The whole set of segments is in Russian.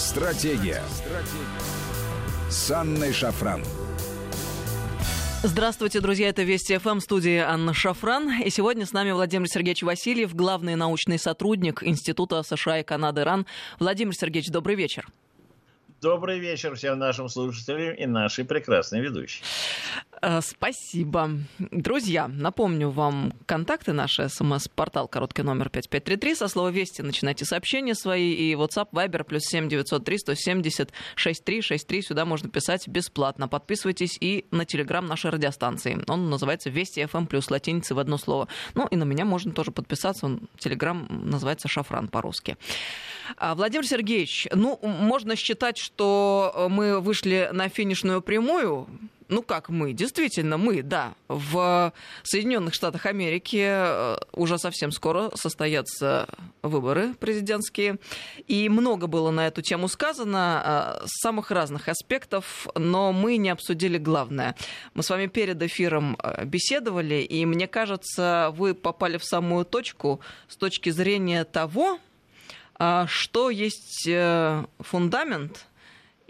Стратегия. Стратегия. С Анной Шафран. Здравствуйте, друзья, это Вести ФМ, студия Анна Шафран. И сегодня с нами Владимир Сергеевич Васильев, главный научный сотрудник Института США и Канады РАН. Владимир Сергеевич, добрый вечер. Добрый вечер всем нашим слушателям и нашей прекрасной ведущей. Э, спасибо. Друзья, напомню вам контакты наши. СМС-портал, короткий номер 5533. Со слова «Вести» начинайте сообщения свои. И WhatsApp, Viber, плюс 7903 170 6363. Сюда можно писать бесплатно. Подписывайтесь и на телеграм нашей радиостанции. Он называется «Вести FM плюс латиницы в одно слово». Ну и на меня можно тоже подписаться. Он телеграм называется «Шафран» по-русски. А, Владимир Сергеевич, ну, можно считать, э, мы вышли на финишную прямую. Ну как мы? Действительно, мы, да. В Соединенных Штатах Америки э, уже совсем скоро состоятся выборы президентские. И много было на эту тему сказано э, с самых разных аспектов, но мы не обсудили главное. Мы с вами перед эфиром беседовали, и мне кажется, вы попали в самую точку с точки зрения того, что есть фундамент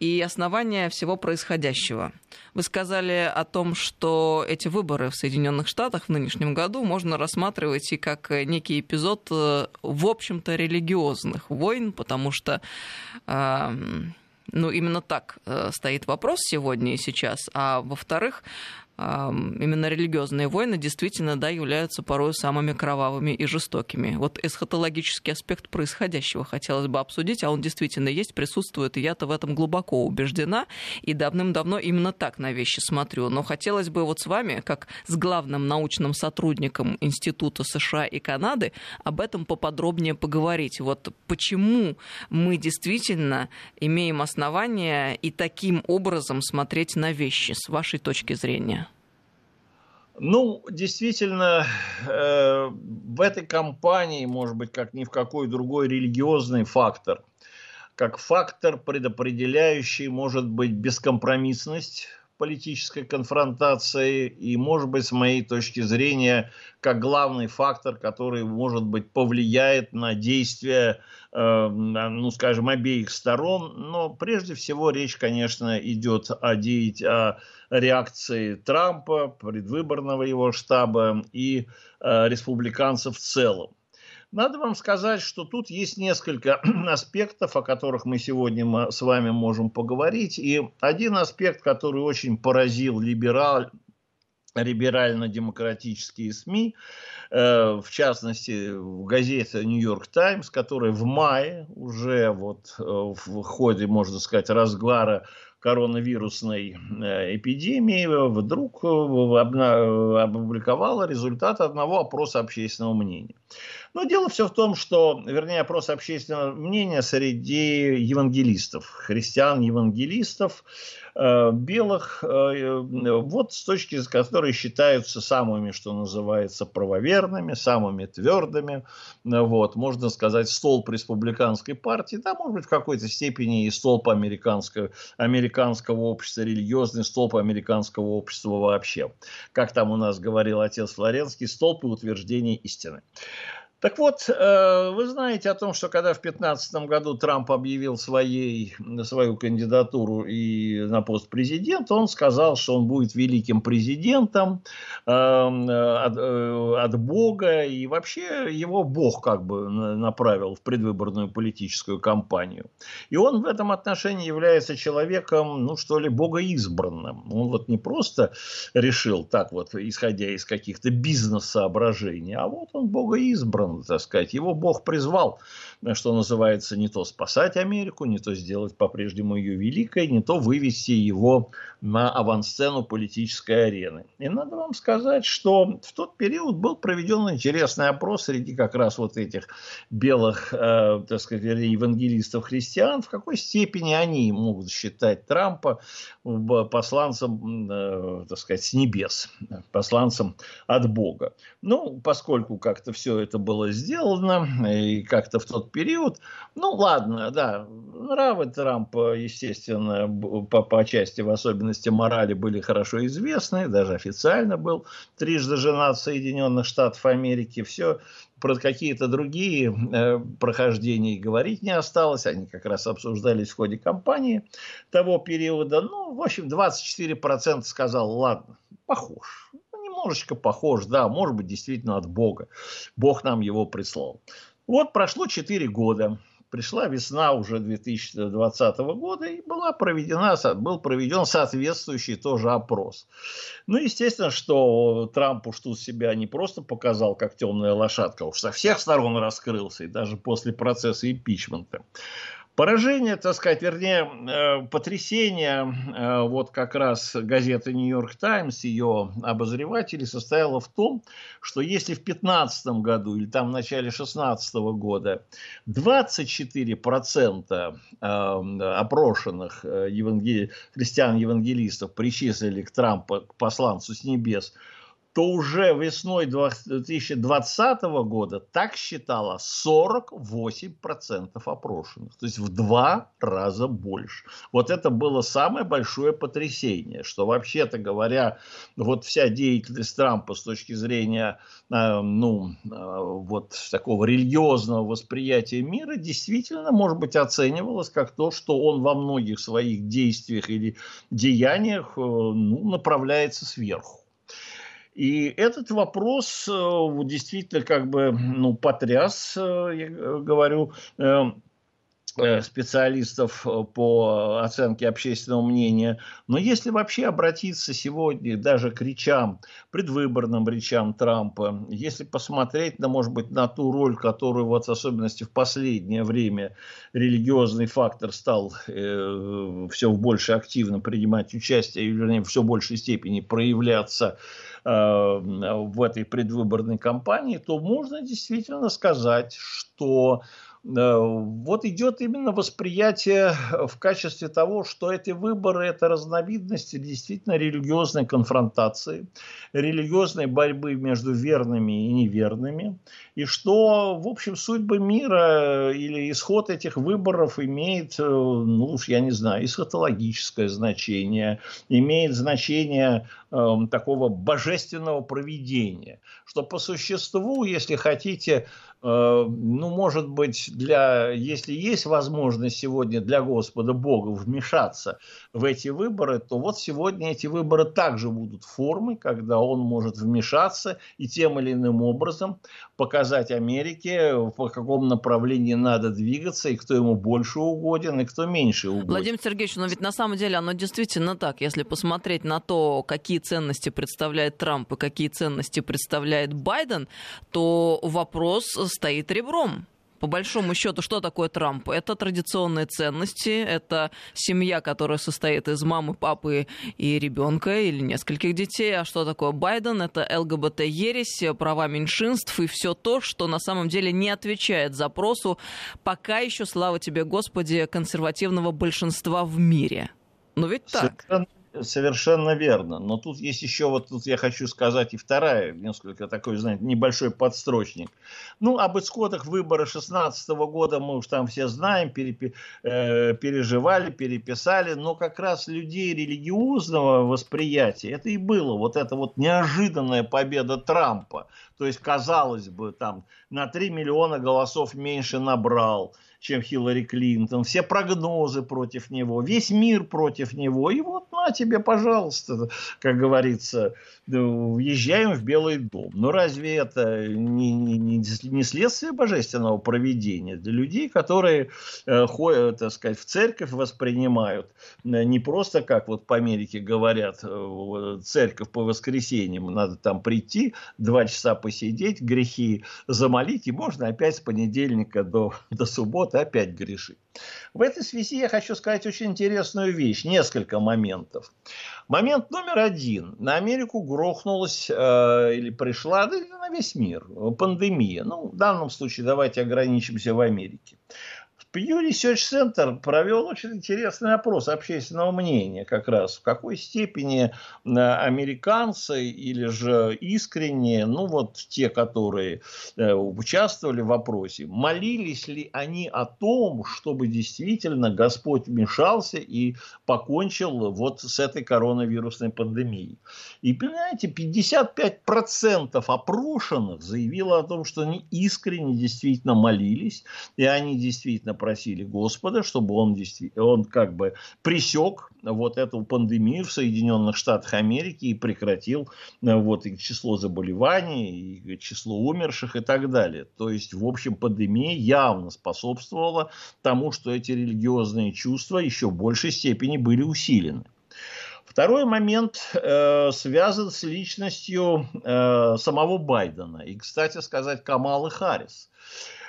и основание всего происходящего. Вы сказали о том, что эти выборы в Соединенных Штатах в нынешнем году можно рассматривать и как некий эпизод, э, в общем-то, религиозных войн, потому что ну, именно так э, стоит вопрос сегодня и сейчас. А во-вторых, именно религиозные войны действительно да, являются порой самыми кровавыми и жестокими. Вот эсхатологический аспект происходящего хотелось бы обсудить, а он действительно есть, присутствует, и я-то в этом глубоко убеждена, и давным-давно именно так на вещи смотрю. Но хотелось бы вот с вами, как с главным научным сотрудником Института США и Канады, об этом поподробнее поговорить. Вот почему мы действительно имеем основания и таким образом смотреть на вещи с вашей точки зрения? Ну, действительно, э, в этой кампании, может быть, как ни в какой другой религиозный фактор, как фактор, предопределяющий, может быть, бескомпромиссность политической конфронтации и, может быть, с моей точки зрения, как главный фактор, который, может быть, повлияет на действия, э, ну, скажем, обеих сторон. Но прежде всего речь, конечно, идет о, де- о реакции Трампа, предвыборного его штаба и э, республиканцев в целом. Надо вам сказать, что тут есть несколько аспектов, о которых мы сегодня с вами можем поговорить. И один аспект, который очень поразил либераль, либерально-демократические СМИ, э, в частности, в газете «Нью-Йорк Таймс», которая в мае уже вот э, в ходе, можно сказать, разгара коронавирусной э, эпидемии вдруг опубликовала результат одного опроса общественного мнения. Но дело все в том, что, вернее, опрос общественного мнения среди евангелистов, христиан-евангелистов, э, белых, э, вот с точки, с которой считаются самыми, что называется, правоверными, самыми твердыми, вот, можно сказать, столб республиканской партии, да, может быть, в какой-то степени и столб американского, американского общества, религиозный столб американского общества вообще. Как там у нас говорил отец Флоренский, столб и утверждение истины. Так вот, э, вы знаете о том, что когда в 2015 году Трамп объявил своей, свою кандидатуру и на пост президента, он сказал, что он будет великим президентом эм, от, э, от Бога, и вообще его Бог как бы направил в предвыборную политическую кампанию. И он в этом отношении является человеком, ну что ли, богоизбранным. Он вот не просто решил так вот, исходя из каких-то бизнес-соображений, а вот он богоизбран он, так сказать, его Бог призвал, что называется, не то спасать Америку, не то сделать по-прежнему ее великой, не то вывести его на авансцену политической арены. И надо вам сказать, что в тот период был проведен интересный опрос среди как раз вот этих белых, э, так сказать, евангелистов-христиан, в какой степени они могут считать Трампа посланцем, э, так сказать, с небес, посланцем от Бога. Ну, поскольку как-то все это было сделано, и как-то в тот период. Ну, ладно, да, нравы Трампа, естественно, по, по части, в особенности морали, были хорошо известны, даже официально был трижды женат Соединенных Штатах Америки. Все про какие-то другие э, прохождения говорить не осталось. Они как раз обсуждались в ходе кампании того периода. Ну, в общем, 24% сказал, ладно, похож. Ну, немножечко похож, да, может быть, действительно от Бога. Бог нам его прислал. Вот прошло 4 года пришла весна уже 2020 года и была проведена, был проведен соответствующий тоже опрос. Ну, естественно, что Трамп уж тут себя не просто показал как темная лошадка, уж со всех сторон раскрылся, и даже после процесса импичмента. Поражение, так сказать, вернее, э, потрясение э, вот как раз газеты «Нью-Йорк Таймс», ее обозревателей, состояло в том, что если в 2015 году или там в начале 2016 года 24% э, опрошенных евангели... христиан-евангелистов причислили к Трампу, к посланцу с небес, то уже весной 2020 года так считало 48% опрошенных. То есть в два раза больше. Вот это было самое большое потрясение, что вообще-то говоря, вот вся деятельность Трампа с точки зрения э, ну, э, вот такого религиозного восприятия мира действительно, может быть, оценивалась как то, что он во многих своих действиях или деяниях э, ну, направляется сверху. И этот вопрос э, действительно как бы ну, потряс, э, я говорю, э, специалистов по оценке общественного мнения. Но если вообще обратиться сегодня даже к речам, предвыборным речам Трампа, если посмотреть, на, может быть, на ту роль, которую вот в особенности в последнее время религиозный фактор стал э, все больше активно принимать участие, или, вернее, все большей степени проявляться Э, в этой предвыборной кампании, то можно действительно сказать, что Э, вот идет именно восприятие в качестве того, что эти выборы – это разновидности действительно религиозной конфронтации, религиозной борьбы между верными и неверными, и что, в общем, судьбы мира или исход этих выборов имеет, э, ну уж я не знаю, эсхатологическое значение, имеет значение э, такого божественного проведения, что по существу, если хотите, Э, ну, может быть, для, если есть возможность сегодня для Господа Бога вмешаться в эти выборы, то вот сегодня эти выборы также будут формой, когда он может вмешаться и тем или иным образом показать Америке, по какому направлению надо двигаться, и кто ему больше угоден, и кто меньше угоден. Владимир Сергеевич, но ведь на самом деле оно действительно так. Если посмотреть на то, какие ценности представляет Трамп и какие ценности представляет Байден, то вопрос стоит ребром по большому счету, что такое Трамп? Это традиционные ценности, это семья, которая состоит из мамы, папы и ребенка или нескольких детей. А что такое Байден? Это ЛГБТ-ересь, права меньшинств и все то, что на самом деле не отвечает запросу пока еще, слава тебе, Господи, консервативного большинства в мире. Но ведь так. Совершенно Совершенно верно. Но тут есть еще, вот тут я хочу сказать и вторая, несколько такой, знаете, небольшой подстрочник. Ну, об исходах выбора 16 года мы уж там все знаем, перепи, э, переживали, переписали, но как раз людей религиозного восприятия, это и было вот эта вот неожиданная победа Трампа. То есть, казалось бы, там на 3 миллиона голосов меньше набрал – чем Хиллари Клинтон, все прогнозы против него, весь мир против него. И вот на тебе, пожалуйста, как говорится, въезжаем в Белый дом. Но разве это не, не, не следствие божественного проведения для людей, которые э, ходят, так сказать, в церковь, воспринимают э, не просто, как вот по Америке говорят, э, церковь по воскресеньям, надо там прийти, два часа посидеть, грехи замолить, и можно опять с понедельника до, до субботы опять грешить. В этой связи я хочу сказать очень интересную вещь, несколько моментов. Момент номер один. На Америку грохнулась э, или пришла, да на весь мир, пандемия. Ну, в данном случае давайте ограничимся в Америке. Pew Research Center провел очень интересный опрос общественного мнения как раз. В какой степени э, американцы или же искренне, ну вот те, которые э, участвовали в опросе, молились ли они о том, чтобы действительно Господь вмешался и покончил вот с этой коронавирусной пандемией. И, понимаете, 55% опрошенных заявило о том, что они искренне действительно молились, и они действительно просили Господа, чтобы он, он как бы пресек вот эту пандемию в Соединенных Штатах Америки и прекратил э, вот и число заболеваний, и число умерших и так далее. То есть, в общем, пандемия явно способствовала тому, что эти религиозные чувства еще в большей степени были усилены. Второй момент э, связан с личностью э, самого Байдена и, кстати сказать, Камалы Харрис.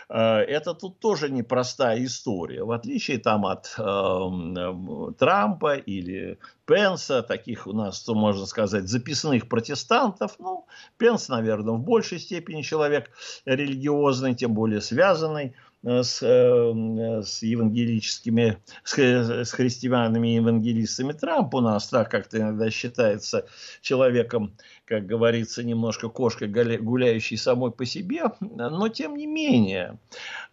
Это тут тоже непростая история. В отличие там от э, Трампа или Пенса, таких у нас, можно сказать, записных протестантов, ну, Пенс, наверное, в большей степени человек религиозный, тем более связанный Э, с, э, с евангелическими, с, с христианами евангелистами. Трамп у нас так как-то иногда считается человеком, как говорится, немножко кошкой, гуляющей самой по себе. Но тем не менее,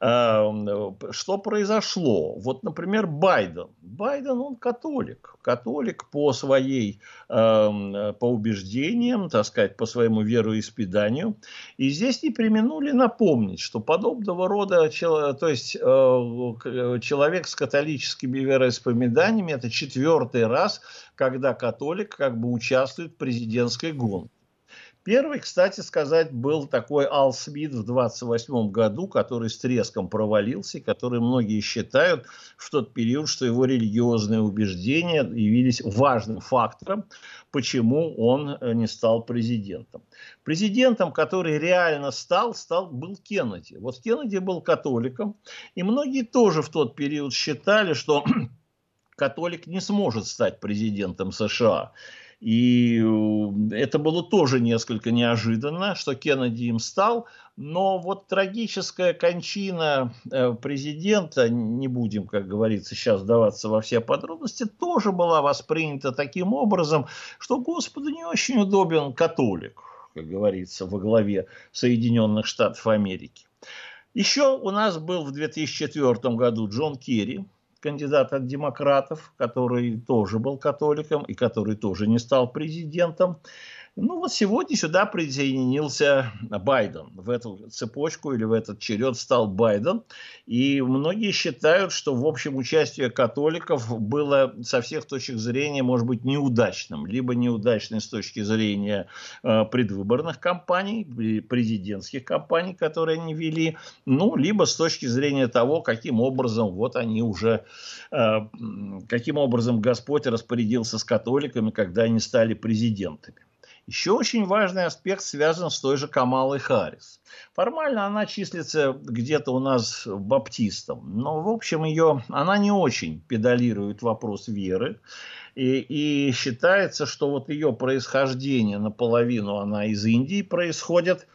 э, что произошло? Вот, например, Байден. Байден, он католик. Католик по своей, по убеждениям, так сказать, по своему вероисповеданию. И здесь не применули напомнить, что подобного рода человек то есть э, человек с католическими вероисповеданиями, это четвертый раз, когда католик как бы участвует в президентской гонке. Первый, кстати сказать, был такой Ал Смит в 28 году, который с треском провалился, который многие считают в тот период, что его религиозные убеждения явились важным фактором, почему он э, не стал президентом. Президентом, который реально стал, стал был Кеннеди. Вот Кеннеди был католиком, и многие тоже в тот период считали, что католик не сможет стать президентом США. И э, это было тоже несколько неожиданно, что Кеннеди им стал. Но вот трагическая кончина э, президента, не будем, как говорится, сейчас даваться во все подробности, тоже была воспринята таким образом, что Господу не очень удобен католик, как говорится, во главе Соединенных Штатов Америки. Еще у нас был в 2004 году Джон Керри, кандидат от демократов, который тоже был католиком и который тоже не стал президентом. Ну вот сегодня сюда присоединился Байден. В эту цепочку или в этот черед стал Байден. И многие считают, что в общем участие католиков было со всех точек зрения, может быть, неудачным. Либо неудачным с точки зрения э, предвыборных кампаний, президентских кампаний, которые они вели. Ну, либо с точки зрения того, каким образом вот они уже, э, каким образом Господь распорядился с католиками, когда они стали президентами. Еще очень важный аспект связан с той же Камалой Харрис. Формально она числится где-то у нас баптистом, но в общем ее, она не очень педалирует вопрос веры. И, и считается, что вот ее происхождение наполовину она из Индии происходит,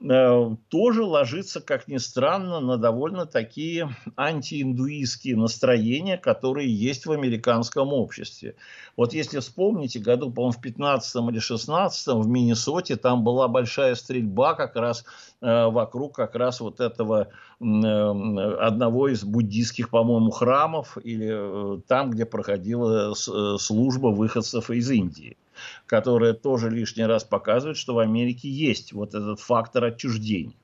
тоже ложится, как ни странно, на довольно такие антииндуистские настроения, которые есть в американском обществе. Вот если вспомните, году, по-моему, в 15 или 16 в Миннесоте там была большая стрельба как раз э, вокруг как раз вот этого э, одного из буддийских, по-моему, храмов или э, там, где проходила э, служба выходцев из Индии которая тоже лишний раз показывает, что в Америке есть вот этот фактор отчуждения.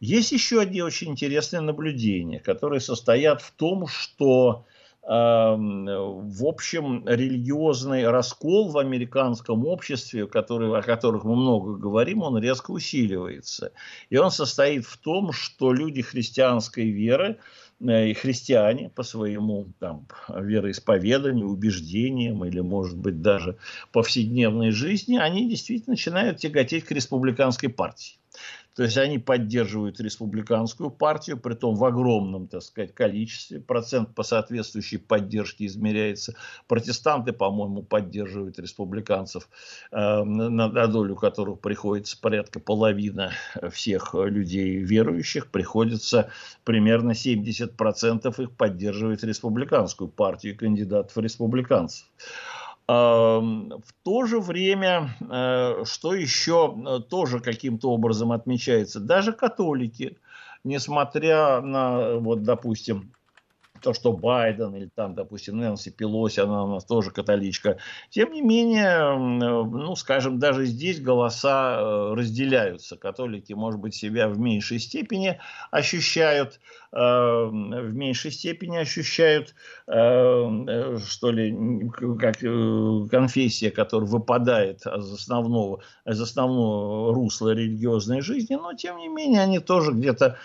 Есть еще одни очень интересные наблюдения, которые состоят в том, что эм, в общем, религиозный раскол в американском обществе, который, о которых мы много говорим, он резко усиливается. И он состоит в том, что люди христианской веры и христиане по своему там, вероисповеданию, убеждениям или, может быть, даже повседневной жизни, они действительно начинают тяготеть к республиканской партии. То есть они поддерживают республиканскую партию, при том в огромном, так сказать, количестве. Процент по соответствующей поддержке измеряется. Протестанты, по-моему, поддерживают республиканцев, э, на долю которых приходится порядка половина всех людей верующих. Приходится примерно 70% их поддерживать республиканскую партию кандидатов республиканцев. В то же время, э, что еще э, тоже каким-то образом отмечается, даже католики, несмотря на, вот, допустим, то, что Байден или там, допустим, Нэнси Пелоси, она у нас тоже католичка. Тем не менее, ну, скажем, даже здесь голоса э, разделяются. Католики, может быть, себя в меньшей степени ощущают, э, в меньшей степени ощущают, э, что ли, как конфессия, которая выпадает из основного, из основного русла религиозной жизни, но, тем не менее, они тоже где-то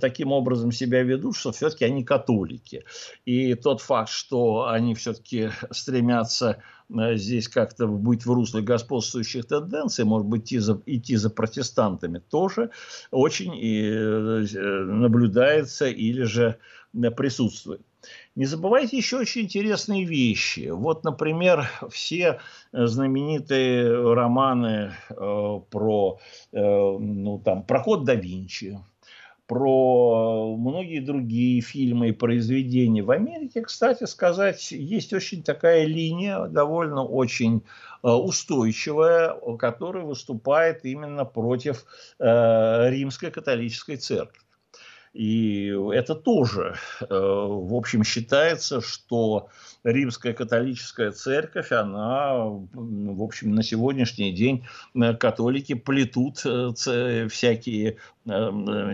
таким образом себя ведут, что все-таки они католики католики. И тот факт, что они все-таки стремятся э, здесь как-то быть в русле господствующих тенденций, может быть, идти за, идти за протестантами, тоже очень и, э, наблюдается или же присутствует. Не забывайте еще очень интересные вещи. Вот, например, все знаменитые романы э, про, э, ну, там, про код да Винчи, про многие другие фильмы и произведения. В Америке, кстати сказать, есть очень такая линия, довольно очень э, устойчивая, которая выступает именно против э, римской католической церкви. И это тоже, э, в общем, считается, что римская католическая церковь, она, в общем, на сегодняшний день э, католики плетут э, всякие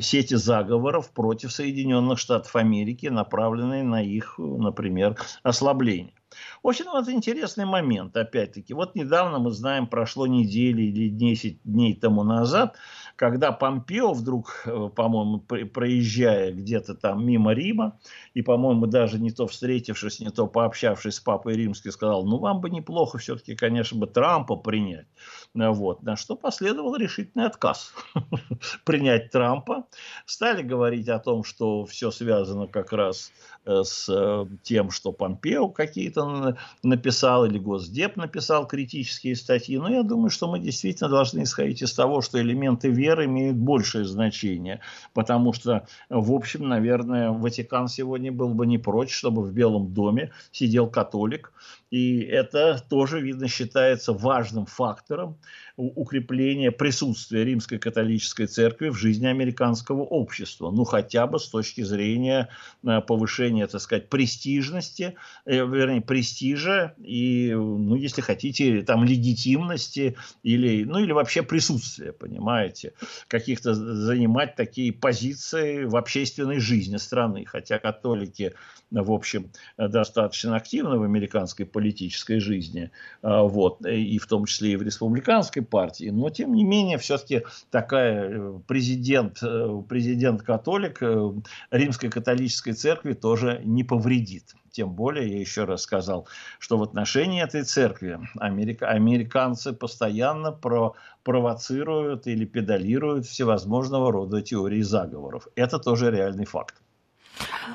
сети заговоров против Соединенных Штатов Америки, направленные на их, например, ослабление. Очень вот интересный момент, опять-таки. Вот недавно, мы знаем, прошло недели или 10 дней тому назад, когда Помпео вдруг, э, по-моему, проезжая где-то там мимо Рима, и, по-моему, даже не то встретившись, не то пообщавшись с папой римским, сказал, ну, вам бы неплохо все-таки, конечно, бы Трампа принять. Вот. На что последовал решительный отказ принять Трампа. Стали говорить о том, что все связано как раз э, с э, тем, что Помпео какие-то написал, или Госдеп написал критические статьи. Но я думаю, что мы действительно должны исходить из того, что элементы веры имеют большее значение. Потому что, в общем, наверное, Ватикан сегодня был бы не прочь, чтобы в Белом доме сидел католик, и это тоже, видно, считается важным фактором укрепления присутствия римской католической церкви в жизни американского общества. Ну, хотя бы с точки зрения э, повышения, так сказать, престижности, э, вернее, престижа и, ну, если хотите, там, легитимности или, ну, или вообще присутствия, понимаете, каких-то занимать такие позиции в общественной жизни страны. Хотя католики в общем, достаточно активны в американской политической жизни, а, вот, и в том числе и в республиканской партии, но тем не менее все-таки такая э, президент, э, президент-католик э, римской католической церкви тоже не повредит. Тем более, я еще раз сказал, что в отношении этой церкви америка, американцы постоянно про, провоцируют или педалируют всевозможного рода теории заговоров. Это тоже реальный факт.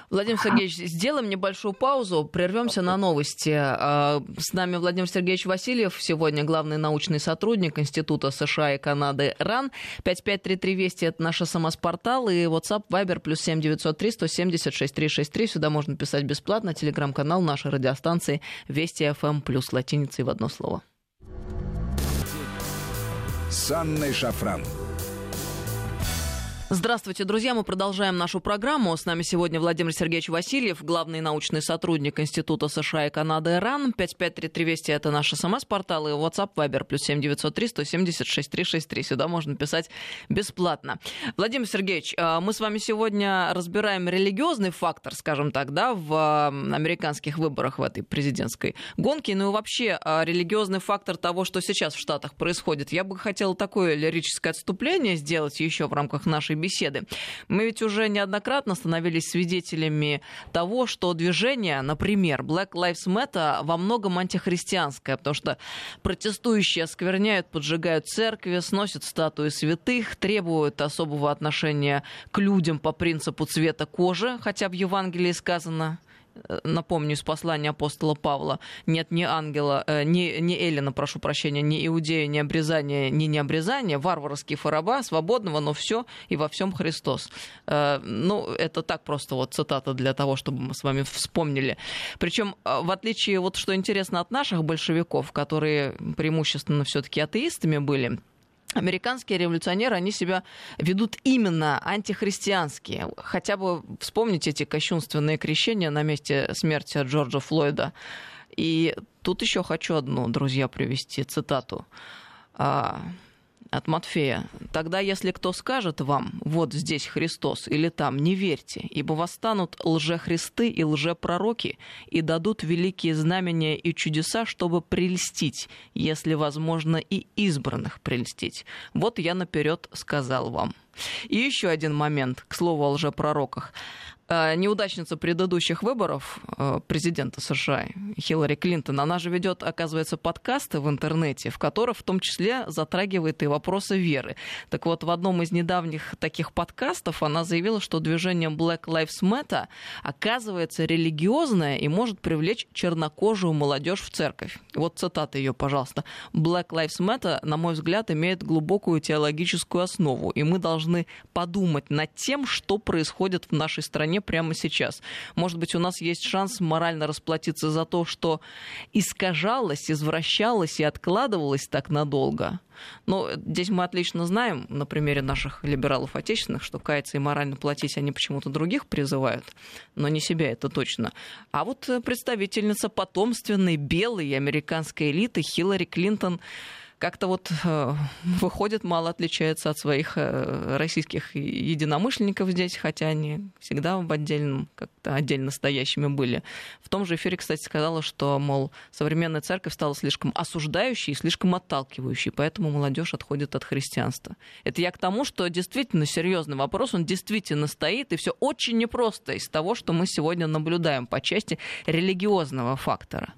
Владимир Сергеевич, сделаем небольшую паузу, прервемся на новости. А, с нами Владимир Сергеевич Васильев, сегодня главный научный сотрудник Института США и Канады РАН. 5533 Вести – это наш СМС-портал и WhatsApp Viber плюс 7903 170 6363. Сюда можно писать бесплатно. Телеграм-канал нашей радиостанции Вести ФМ эм плюс латиницей в одно слово. С Анной Шафран. Здравствуйте, друзья. Мы продолжаем нашу программу. С нами сегодня Владимир Сергеевич Васильев, главный научный сотрудник Института США и Канады РАН. 5533 Вести – это наш СМС-портал и WhatsApp Viber плюс 7903 176 363. Сюда можно писать бесплатно. Владимир Сергеевич, э, мы с вами сегодня разбираем религиозный фактор, скажем так, да, в американских выборах в этой президентской гонке. Ну и вообще э, религиозный фактор того, что сейчас в Штатах происходит. Я бы хотела такое лирическое отступление сделать еще в рамках нашей нашей беседы. Мы ведь уже неоднократно становились свидетелями того, что движение, например, Black Lives Matter во многом антихристианское, потому что протестующие оскверняют, поджигают церкви, сносят статуи святых, требуют особого отношения к людям по принципу цвета кожи, хотя в Евангелии сказано напомню, из послания апостола Павла, нет ни ангела, э, ни, ни Эллина, прошу прощения, ни иудея, ни обрезания, ни необрезания, варварский фараба, свободного, но все и во всем Христос. Э, ну, это так просто вот цитата для того, чтобы мы с вами вспомнили. Причем, в отличие, вот что интересно от наших большевиков, которые преимущественно все-таки атеистами были, американские революционеры, они себя ведут именно антихристианские. Хотя бы вспомните эти кощунственные крещения на месте смерти Джорджа Флойда. И тут еще хочу одну, друзья, привести цитату. От Матфея. «Тогда, если кто скажет вам, вот здесь Христос или там, не верьте, ибо восстанут лжехристы и лжепророки и дадут великие знамения и чудеса, чтобы прельстить, если возможно и избранных прельстить. Вот я наперед сказал вам». И еще один момент, к слову о лжепророках. Э, неудачница предыдущих выборов э, президента США Хиллари Клинтон, она же ведет, оказывается, подкасты в интернете, в которых в том числе затрагивает и вопросы веры. Так вот, в одном из недавних таких подкастов она заявила, что движение Black Lives Matter оказывается религиозное и может привлечь чернокожую молодежь в церковь. Вот цитата ее, пожалуйста. Black Lives Matter, на мой взгляд, имеет глубокую теологическую основу, и мы должны подумать над тем, что происходит в нашей стране стране прямо сейчас. Может быть, у нас есть шанс морально расплатиться за то, что искажалось, извращалось и откладывалось так надолго. Но здесь мы отлично знаем на примере наших либералов отечественных, что каяться и морально платить они почему-то других призывают, но не себя это точно. А вот представительница потомственной белой американской элиты Хиллари Клинтон как-то вот э, выходит, мало отличается от своих э, российских единомышленников здесь, хотя они всегда в отдельном, как-то отдельно стоящими были. В том же эфире, кстати, сказала, что, мол, современная церковь стала слишком осуждающей и слишком отталкивающей, поэтому молодежь отходит от христианства. Это я к тому, что действительно серьезный вопрос, он действительно стоит, и все очень непросто из того, что мы сегодня наблюдаем по части религиозного фактора.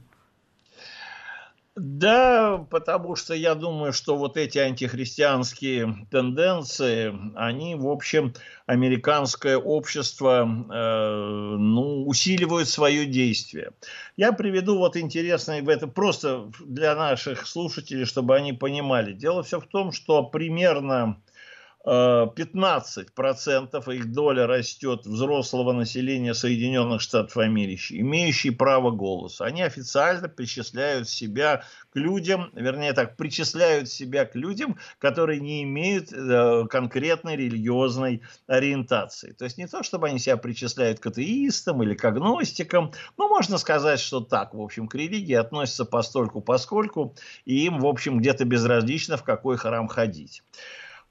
Да, потому что я думаю, что вот эти антихристианские тенденции, они, в общем, американское общество, э, ну, усиливают свое действие. Я приведу вот интересное, это просто для наших слушателей, чтобы они понимали. Дело все в том, что примерно 15% их доля растет взрослого населения Соединенных Штатов Америки, имеющие право голоса. Они официально причисляют себя к людям, вернее так, причисляют себя к людям, которые не имеют э, конкретной религиозной ориентации. То есть не то, чтобы они себя причисляют к атеистам или к агностикам, но можно сказать, что так, в общем, к религии относятся постольку поскольку, и им, в общем, где-то безразлично, в какой храм ходить.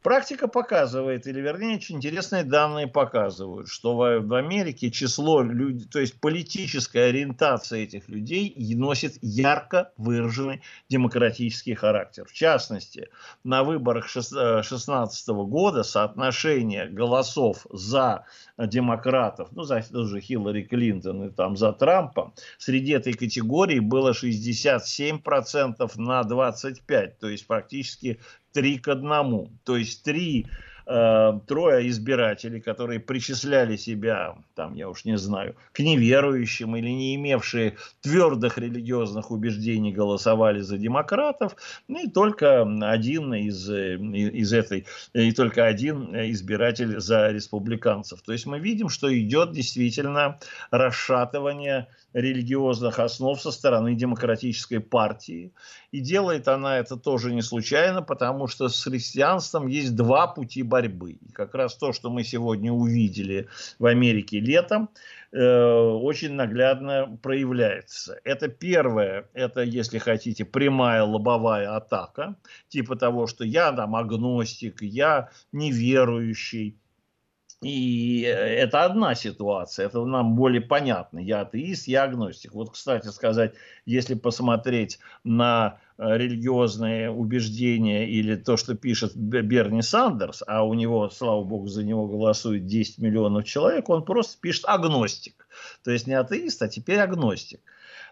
Практика показывает, или вернее, очень интересные данные показывают, что в, Америке число людей, то есть политическая ориентация этих людей носит ярко выраженный демократический характер. В частности, на выборах 2016 года соотношение голосов за демократов, ну, за тоже Хиллари Клинтон и там за Трампа, среди этой категории было 67% на 25%, то есть практически три к одному. То есть три э, трое избирателей, которые причисляли себя, там, я уж не знаю, к неверующим или не имевшие твердых религиозных убеждений, голосовали за демократов, ну и только один из, э, из этой, и только один избиратель за республиканцев. То есть мы видим, что идет действительно расшатывание религиозных основ со стороны демократической партии. И делает она это тоже не случайно, потому что с христианством есть два пути борьбы. И как раз то, что мы сегодня увидели в Америке летом, э, очень наглядно проявляется. Это первое, это, если хотите, прямая лобовая атака, типа того, что я там агностик, я неверующий, И это одна ситуация, это нам более понятно. Я атеист, я агностик. Вот, кстати сказать, если посмотреть на религиозные убеждения или то, что пишет Берни Сандерс, а у него, слава богу, за него голосует 10 миллионов человек, он просто пишет агностик. То есть не атеист, а теперь агностик.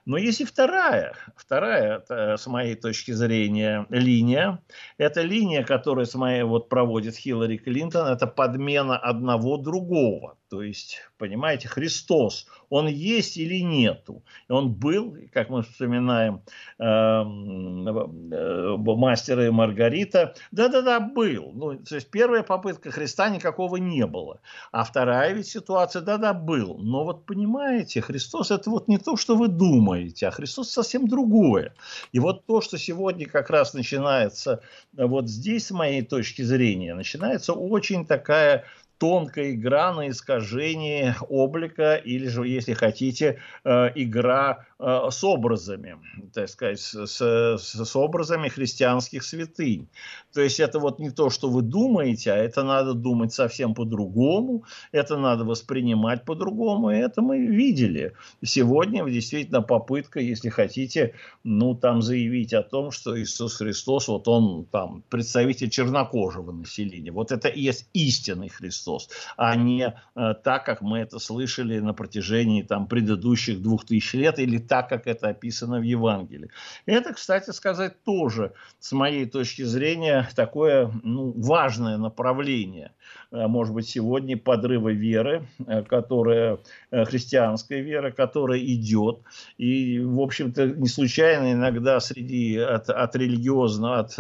Но есть и вторая, вторая, с моей точки зрения, линия. Это линия, которая с моей, вот, проводит Хиллари Клинтон, это подмена одного другого. То есть, понимаете, Христос, он есть или нету. Он был, как мы вспоминаем, эм, э, мастера и Маргарита, да-да-да, был. Ну, то есть, первая попытка Христа никакого не было. А вторая ведь ситуация, да-да, был. Но вот понимаете, Христос это вот не то, что вы думаете, а Христос совсем другое. И вот то, что сегодня как раз начинается вот здесь, с моей точки зрения, начинается очень такая тонкая игра на искажение облика или же, если хотите, э, игра э, с образами, так сказать, с, с, образами христианских святынь. То есть это вот не то, что вы думаете, а это надо думать совсем по-другому, это надо воспринимать по-другому, и это мы видели. Сегодня действительно попытка, если хотите, ну там заявить о том, что Иисус Христос, вот он там представитель чернокожего населения, вот это и есть истинный Христос. Христос, а не э, так, как мы это слышали на протяжении там, предыдущих двух тысяч лет или так, как это описано в Евангелии. Это, кстати сказать, тоже, с моей точки зрения, такое ну, важное направление – Э, может быть, сегодня подрыва веры, э, которая, христианская вера, которая идет. И, в общем-то, не случайно иногда среди, от, от религиозного, от,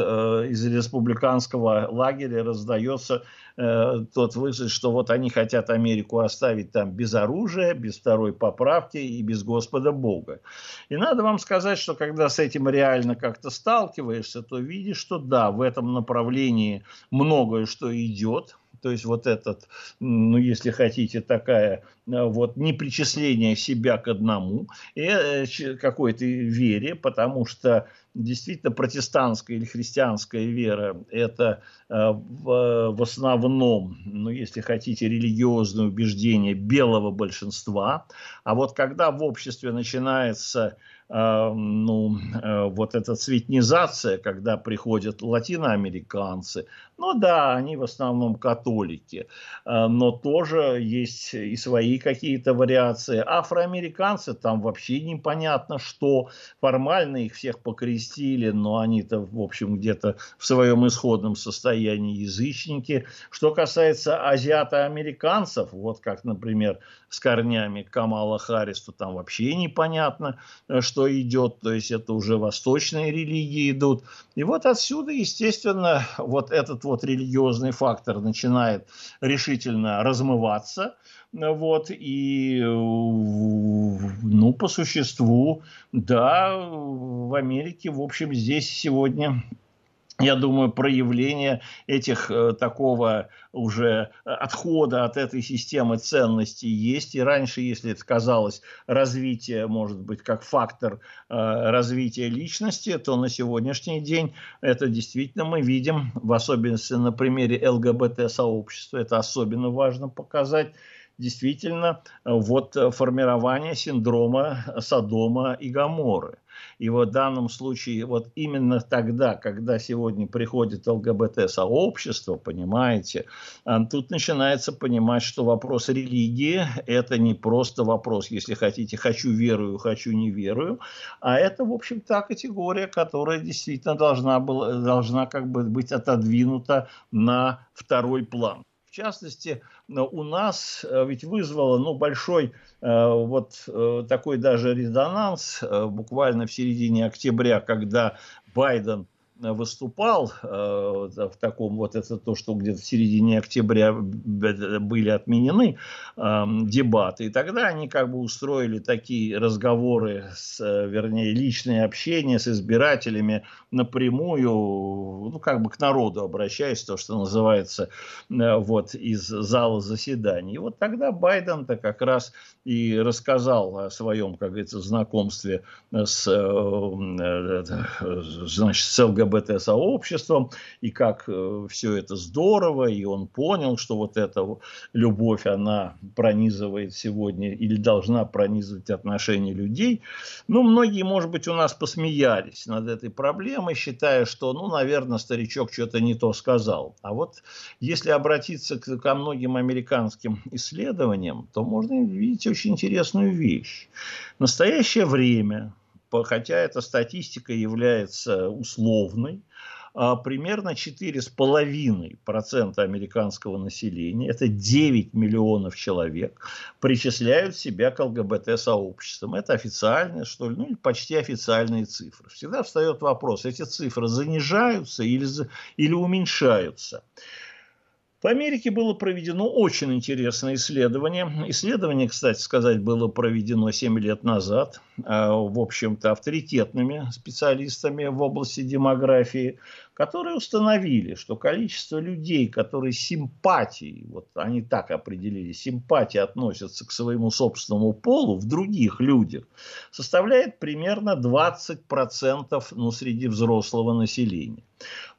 из республиканского лагеря раздается тот вызов, что вот они хотят Америку оставить там без оружия, без второй поправки и без Господа Бога. И надо вам сказать, что когда с этим реально как-то сталкиваешься, то видишь, что да, в этом направлении многое что идет, то есть вот этот, ну если хотите, такая э, вот непричисление себя к одному, и э, какой-то вере, потому что действительно протестантская или христианская вера – это э, в, основном, ну, если хотите, религиозное убеждение белого большинства. А вот когда в обществе начинается ну, э, вот эта цветнизация, когда приходят латиноамериканцы, ну да, они в основном католики, но тоже есть и свои какие-то вариации. Афроамериканцы там вообще непонятно, что формально их всех покрестили, но они-то, в общем, где-то в своем исходном состоянии язычники. Что касается азиатоамериканцев, вот как, например, с корнями Камала Харрис, то там вообще непонятно, что что идет, то есть это уже восточные религии идут. И вот отсюда, естественно, вот этот вот религиозный фактор начинает решительно размываться. Вот, и, ну, по существу, да, в Америке, в общем, здесь сегодня я думаю, проявление этих э, такого уже отхода от этой системы ценностей есть. И раньше, если это казалось развитие, может быть, как фактор э, развития личности, то на сегодняшний день это действительно мы видим, в особенности на примере ЛГБТ-сообщества, это особенно важно показать, действительно вот формирование синдрома Содома и Гаморы. И вот в данном случае, вот именно тогда, когда сегодня приходит ЛГБТ-сообщество, понимаете, тут начинается понимать, что вопрос религии – это не просто вопрос, если хотите, хочу верую, хочу не верую, а это, в общем, та категория, которая действительно должна, была, должна как бы быть отодвинута на второй план частности, у нас э, ведь вызвало ну, большой э, вот э, такой даже резонанс буквально в середине октября, когда Байден выступал э, в таком вот это то, что где-то в середине октября были отменены э, дебаты, и тогда они как бы устроили такие разговоры, с, вернее, личное общение с избирателями напрямую, ну, как бы к народу обращаясь, то, что называется, э, вот из зала заседаний. И вот тогда Байден-то как раз и рассказал о своем, как говорится, знакомстве с, э, э, значит, с ЛГБТ ЛГБТ-сообществом, и как э, все это здорово, и он понял, что вот эта любовь, она пронизывает сегодня или должна пронизывать отношения людей. Ну, многие, может быть, у нас посмеялись над этой проблемой, считая, что, ну, наверное, старичок что-то не то сказал. А вот если обратиться к, ко многим американским исследованиям, то можно видеть очень интересную вещь. В настоящее время, хотя эта статистика является условной, а, примерно 4,5% американского населения, это 9 миллионов человек, причисляют себя к ЛГБТ-сообществам. Это официальные, что ли, ну или почти официальные цифры. Всегда встает вопрос, эти цифры занижаются или, или уменьшаются. В Америке было проведено очень интересное исследование. Исследование, кстати сказать, было проведено 7 лет назад, а, в общем-то, авторитетными специалистами в области демографии которые установили, что количество людей, которые симпатией, вот они так определили, симпатии относятся к своему собственному полу в других людях, составляет примерно 20% ну, среди взрослого населения.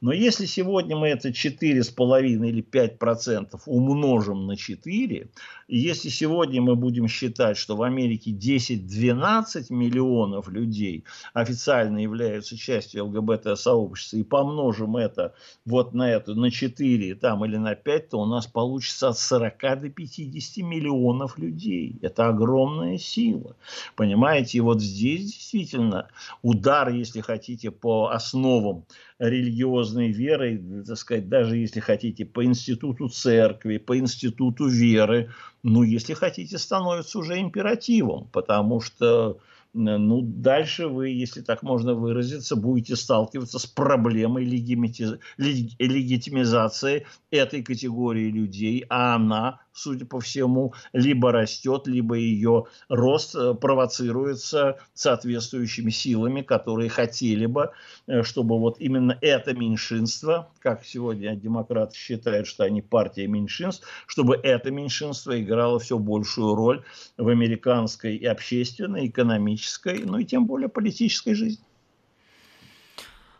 Но если сегодня мы это 4,5 или 5% умножим на 4, и если сегодня мы будем считать, что в Америке 10-12 миллионов людей официально являются частью ЛГБТ-сообщества, и помножим это вот на это, на 4 там, или на 5, то у нас получится от 40 до 50 миллионов людей. Это огромная сила. Понимаете, и вот здесь действительно удар, если хотите, по основам религиозной веры, так сказать, даже если хотите, по институту церкви, по институту веры, ну, если хотите, становится уже императивом, потому что ну, дальше вы, если так можно выразиться, будете сталкиваться с проблемой легитимизации этой категории людей, а она судя по всему, либо растет, либо ее рост э, провоцируется соответствующими силами, которые хотели бы, э, чтобы вот именно это меньшинство, как сегодня демократы считают, что они партия меньшинств, чтобы это меньшинство играло все большую роль в американской и общественной, экономической, ну и тем более политической жизни.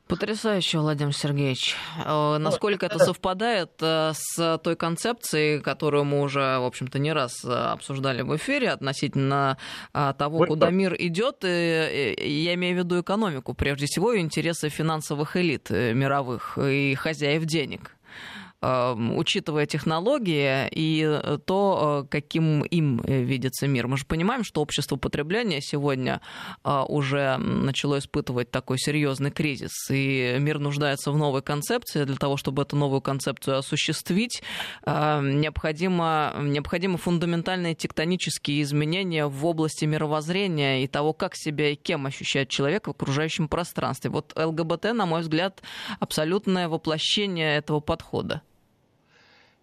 Потрясающе, Владимир Сергеевич. Э, насколько это совпадает э, с той концепцией, которую мы уже, в общем-то, не раз э, обсуждали в эфире относительно того, куда мир идет, я имею в виду экономику, прежде всего, и интересы финансовых элит мировых и хозяев денег. Эм, учитывая технологии и э, то, э, каким им э, видится мир. Мы же понимаем, что общество потребления сегодня уже начало испытывать такой серьезный кризис, и мир нуждается в новой концепции. Для того, чтобы эту новую концепцию осуществить, необходимо, необходимы фундаментальные тектонические изменения в области мировоззрения и того, как себя и кем ощущает человек в окружающем пространстве. Вот ЛГБТ, на мой взгляд, абсолютное воплощение этого подхода.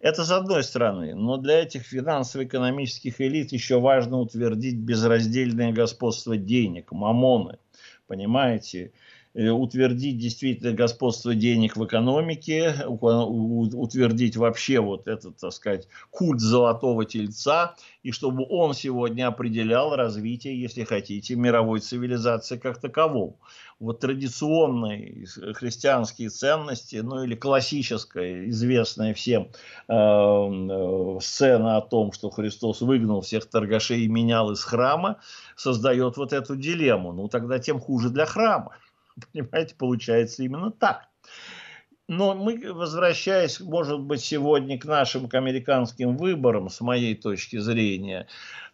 Это с одной стороны. Но для этих финансово-экономических элит еще важно утвердить безраздельное господство денег, мамоны. Понимаете? Э, утвердить действительно господство денег в экономике, утвердить вообще вот этот, так сказать, культ золотого тельца, и чтобы он сегодня определял развитие, если хотите, мировой цивилизации как такового вот традиционные христианские ценности, ну или классическая, известная всем э, э, сцена о том, что Христос выгнал всех торгашей и менял из храма, создает вот эту дилемму. Ну тогда тем хуже для храма. Понимаете, получается именно так. Но мы, возвращаясь, может быть, сегодня к нашим к американским выборам, с моей точки зрения,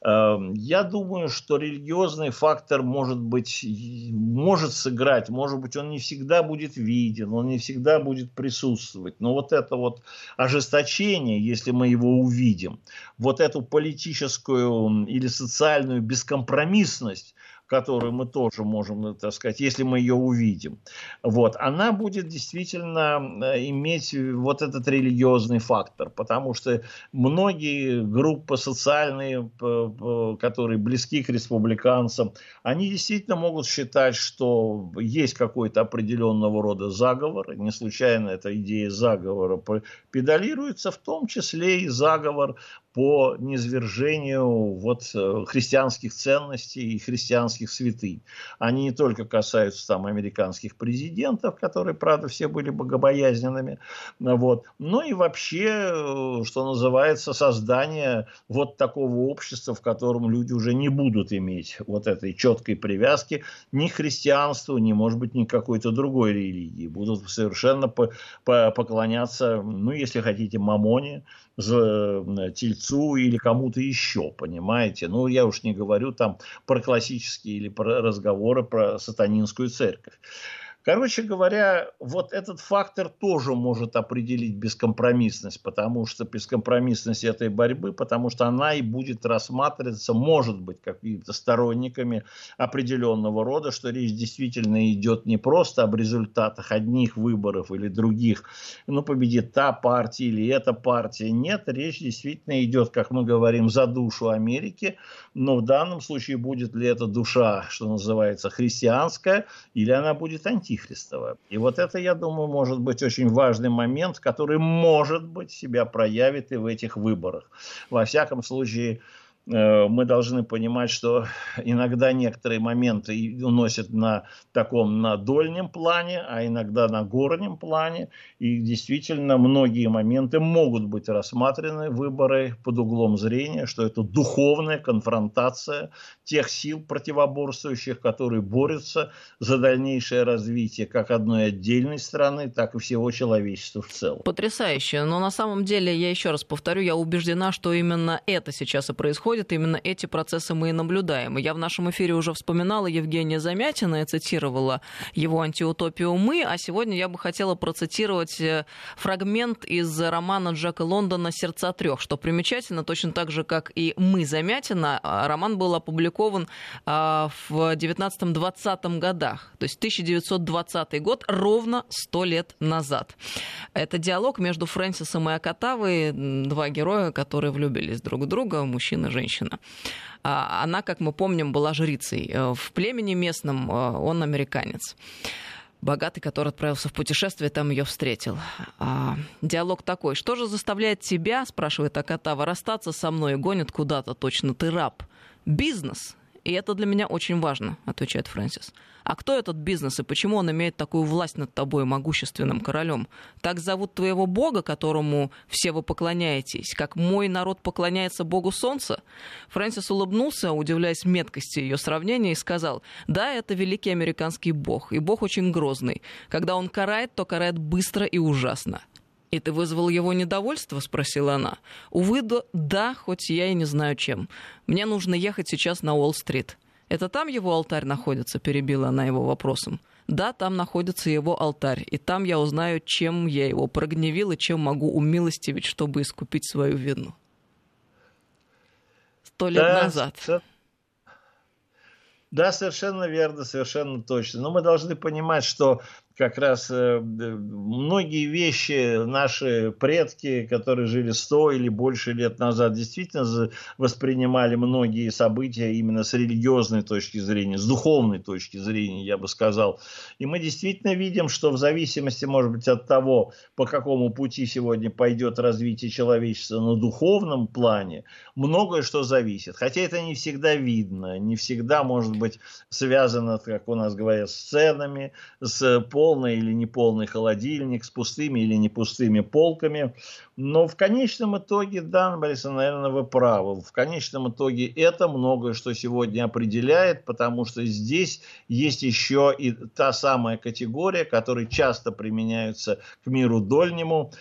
эм, я думаю, что религиозный фактор может быть, может сыграть, может быть, он не всегда будет виден, он не всегда будет присутствовать. Но вот это вот ожесточение, если мы его увидим, вот эту политическую или социальную бескомпромиссность, которую мы тоже можем, ну, так сказать, если мы ее увидим, вот, она будет действительно э, иметь вот этот религиозный фактор, потому что многие группы социальные, э, которые близки к республиканцам, они действительно могут считать, что есть какой-то определенного рода заговор. Не случайно эта идея заговора педалируется, в том числе и заговор по низвержению вот, э, христианских ценностей и христианских святынь. Они не только касаются там американских президентов, которые, правда, все были богобоязненными, вот, но и вообще, э, что называется, создание вот такого общества, в котором люди уже не будут иметь вот этой четкой привязки ни к христианству, ни, может быть, ни к какой-то другой религии. Будут совершенно по по поклоняться, ну, если хотите, мамоне, тельцу или кому-то еще, понимаете? Ну, я уж не говорю там про классические или про разговоры про сатанинскую церковь. Короче говоря, вот этот фактор тоже может определить бескомпромиссность, потому что бескомпромиссность этой борьбы, потому что она и будет рассматриваться, может быть, какими-то сторонниками определенного рода, что речь действительно идет не просто об результатах одних выборов или других, ну, победит та партия или эта партия. Нет, речь действительно идет, как мы говорим, за душу Америки, но в данном случае будет ли эта душа, что называется, христианская, или она будет анти антихристова. И вот это, я думаю, может быть очень важный момент, который, может быть, себя проявит и в этих выборах. Во всяком случае, мы должны понимать, что иногда некоторые моменты уносят на таком на дольнем плане, а иногда на горнем плане. И действительно многие моменты могут быть рассмотрены выборы под углом зрения, что это духовная конфронтация тех сил противоборствующих, которые борются за дальнейшее развитие как одной отдельной страны, так и всего человечества в целом. Потрясающе. Но на самом деле, я еще раз повторю, я убеждена, что именно это сейчас и происходит происходит, именно эти процессы мы и наблюдаем. Я в нашем эфире уже вспоминала Евгения Замятина, я цитировала его антиутопию «Мы», а сегодня я бы хотела процитировать э, фрагмент из романа Джека Лондона «Сердца трех», что примечательно, точно так же, как и «Мы» Замятина, а роман был опубликован а, в 19-20 годах, то есть 1920 год, ровно 100 лет назад. Это диалог между Фрэнсисом и Акатавой, два героя, которые влюбились друг в друга, мужчина и женщина женщина. А, она, как мы помним, была жрицей. Э, в племени местном э, он американец богатый, который отправился в путешествие, там ее встретил. А, диалог такой. Что же заставляет тебя, спрашивает Акатава, расстаться со мной и гонит куда-то, точно ты раб? Бизнес. И это для меня очень важно, отвечает Фрэнсис. А кто этот бизнес и почему он имеет такую власть над тобой, могущественным королем? Так зовут твоего бога, которому все вы поклоняетесь, как мой народ поклоняется богу солнца? Фрэнсис улыбнулся, удивляясь меткости ее сравнения, и сказал, да, это великий американский бог, и бог очень грозный. Когда он карает, то карает быстро и ужасно. «И ты вызвал его недовольство?» — спросила она. «Увы, да, хоть я и не знаю чем. Мне нужно ехать сейчас на Уолл-стрит». «Это там его алтарь находится?» — перебила она его вопросом. «Да, там находится его алтарь, и там я узнаю, чем я его прогневил и чем могу умилостивить, чтобы искупить свою вину». Сто лет да, назад. Да, совершенно верно, совершенно точно. Но мы должны понимать, что как раз э, многие вещи наши предки, которые жили сто или больше лет назад, действительно воспринимали многие события именно с религиозной точки зрения, с духовной точки зрения, я бы сказал. И мы действительно видим, что в зависимости, может быть, от того, по какому пути сегодня пойдет развитие человечества на духовном плане, многое что зависит. Хотя это не всегда видно, не всегда может быть связано, как у нас говорят, с ценами, с пол полный или неполный холодильник, с пустыми или не пустыми полками. Но в конечном итоге, да, Борисовна, наверное, вы правы. В конечном итоге это многое, что сегодня определяет, потому что здесь есть еще и та самая категория, которая часто применяется к миру дольнему,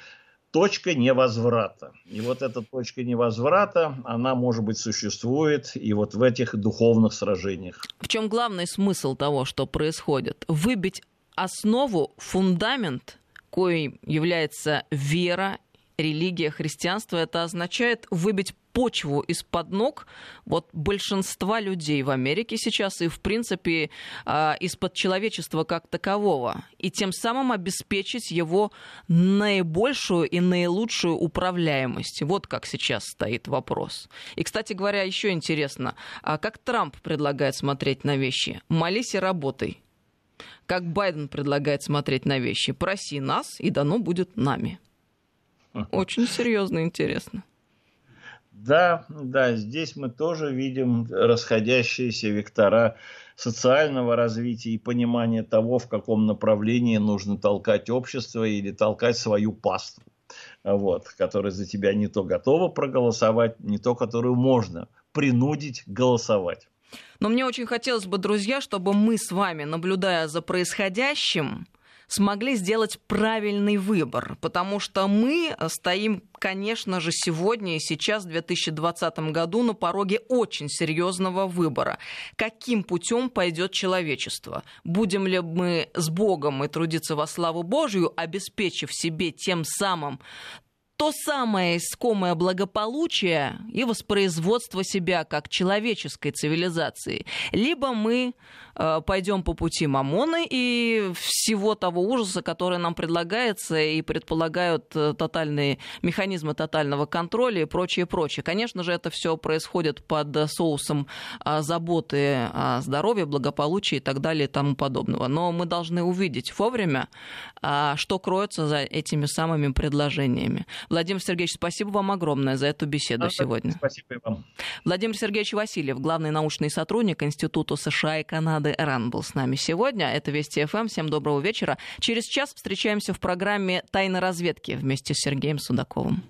точка невозврата. И вот эта точка невозврата, она, может быть, существует и вот в этих духовных сражениях. В чем главный смысл того, что происходит? Выбить основу, фундамент, коим является вера религия, христианство, это означает выбить почву из-под ног вот большинства людей в Америке сейчас и, в принципе, а, из-под человечества как такового, и тем самым обеспечить его наибольшую и наилучшую управляемость. Вот как сейчас стоит вопрос. И, кстати говоря, еще интересно, а как Трамп предлагает смотреть на вещи? Молись и работай. Как Байден предлагает смотреть на вещи? Проси нас, и дано будет нами. Очень серьезно интересно. Да, да, здесь мы тоже видим расходящиеся вектора социального развития и понимания того, в каком направлении нужно толкать общество или толкать свою пасту, вот, которая за тебя не то готова проголосовать, не то, которую можно принудить голосовать. Но мне очень хотелось бы, друзья, чтобы мы с вами, наблюдая за происходящим, смогли сделать правильный выбор, потому что мы стоим, конечно же, сегодня и сейчас, в 2020 году, на пороге очень серьезного выбора. Каким путем пойдет человечество? Будем ли мы с Богом и трудиться во славу Божию, обеспечив себе тем самым то самое искомое благополучие и воспроизводство себя как человеческой цивилизации. Либо мы пойдем по пути Мамоны и всего того ужаса, который нам предлагается и предполагают э, тотальные механизмы тотального контроля и прочее, прочее. Конечно же, это все происходит под соусом э, заботы о здоровье, благополучии и так далее и тому подобного. Но мы должны увидеть вовремя, э, что кроется за этими самыми предложениями. Владимир Сергеевич, спасибо вам огромное за эту беседу а, сегодня. Спасибо вам. Владимир Сергеевич Васильев, главный научный сотрудник Института США и Канады РАН, был с нами сегодня. Это Вести ФМ. Всем доброго вечера. Через час встречаемся в программе «Тайна разведки» вместе с Сергеем Судаковым.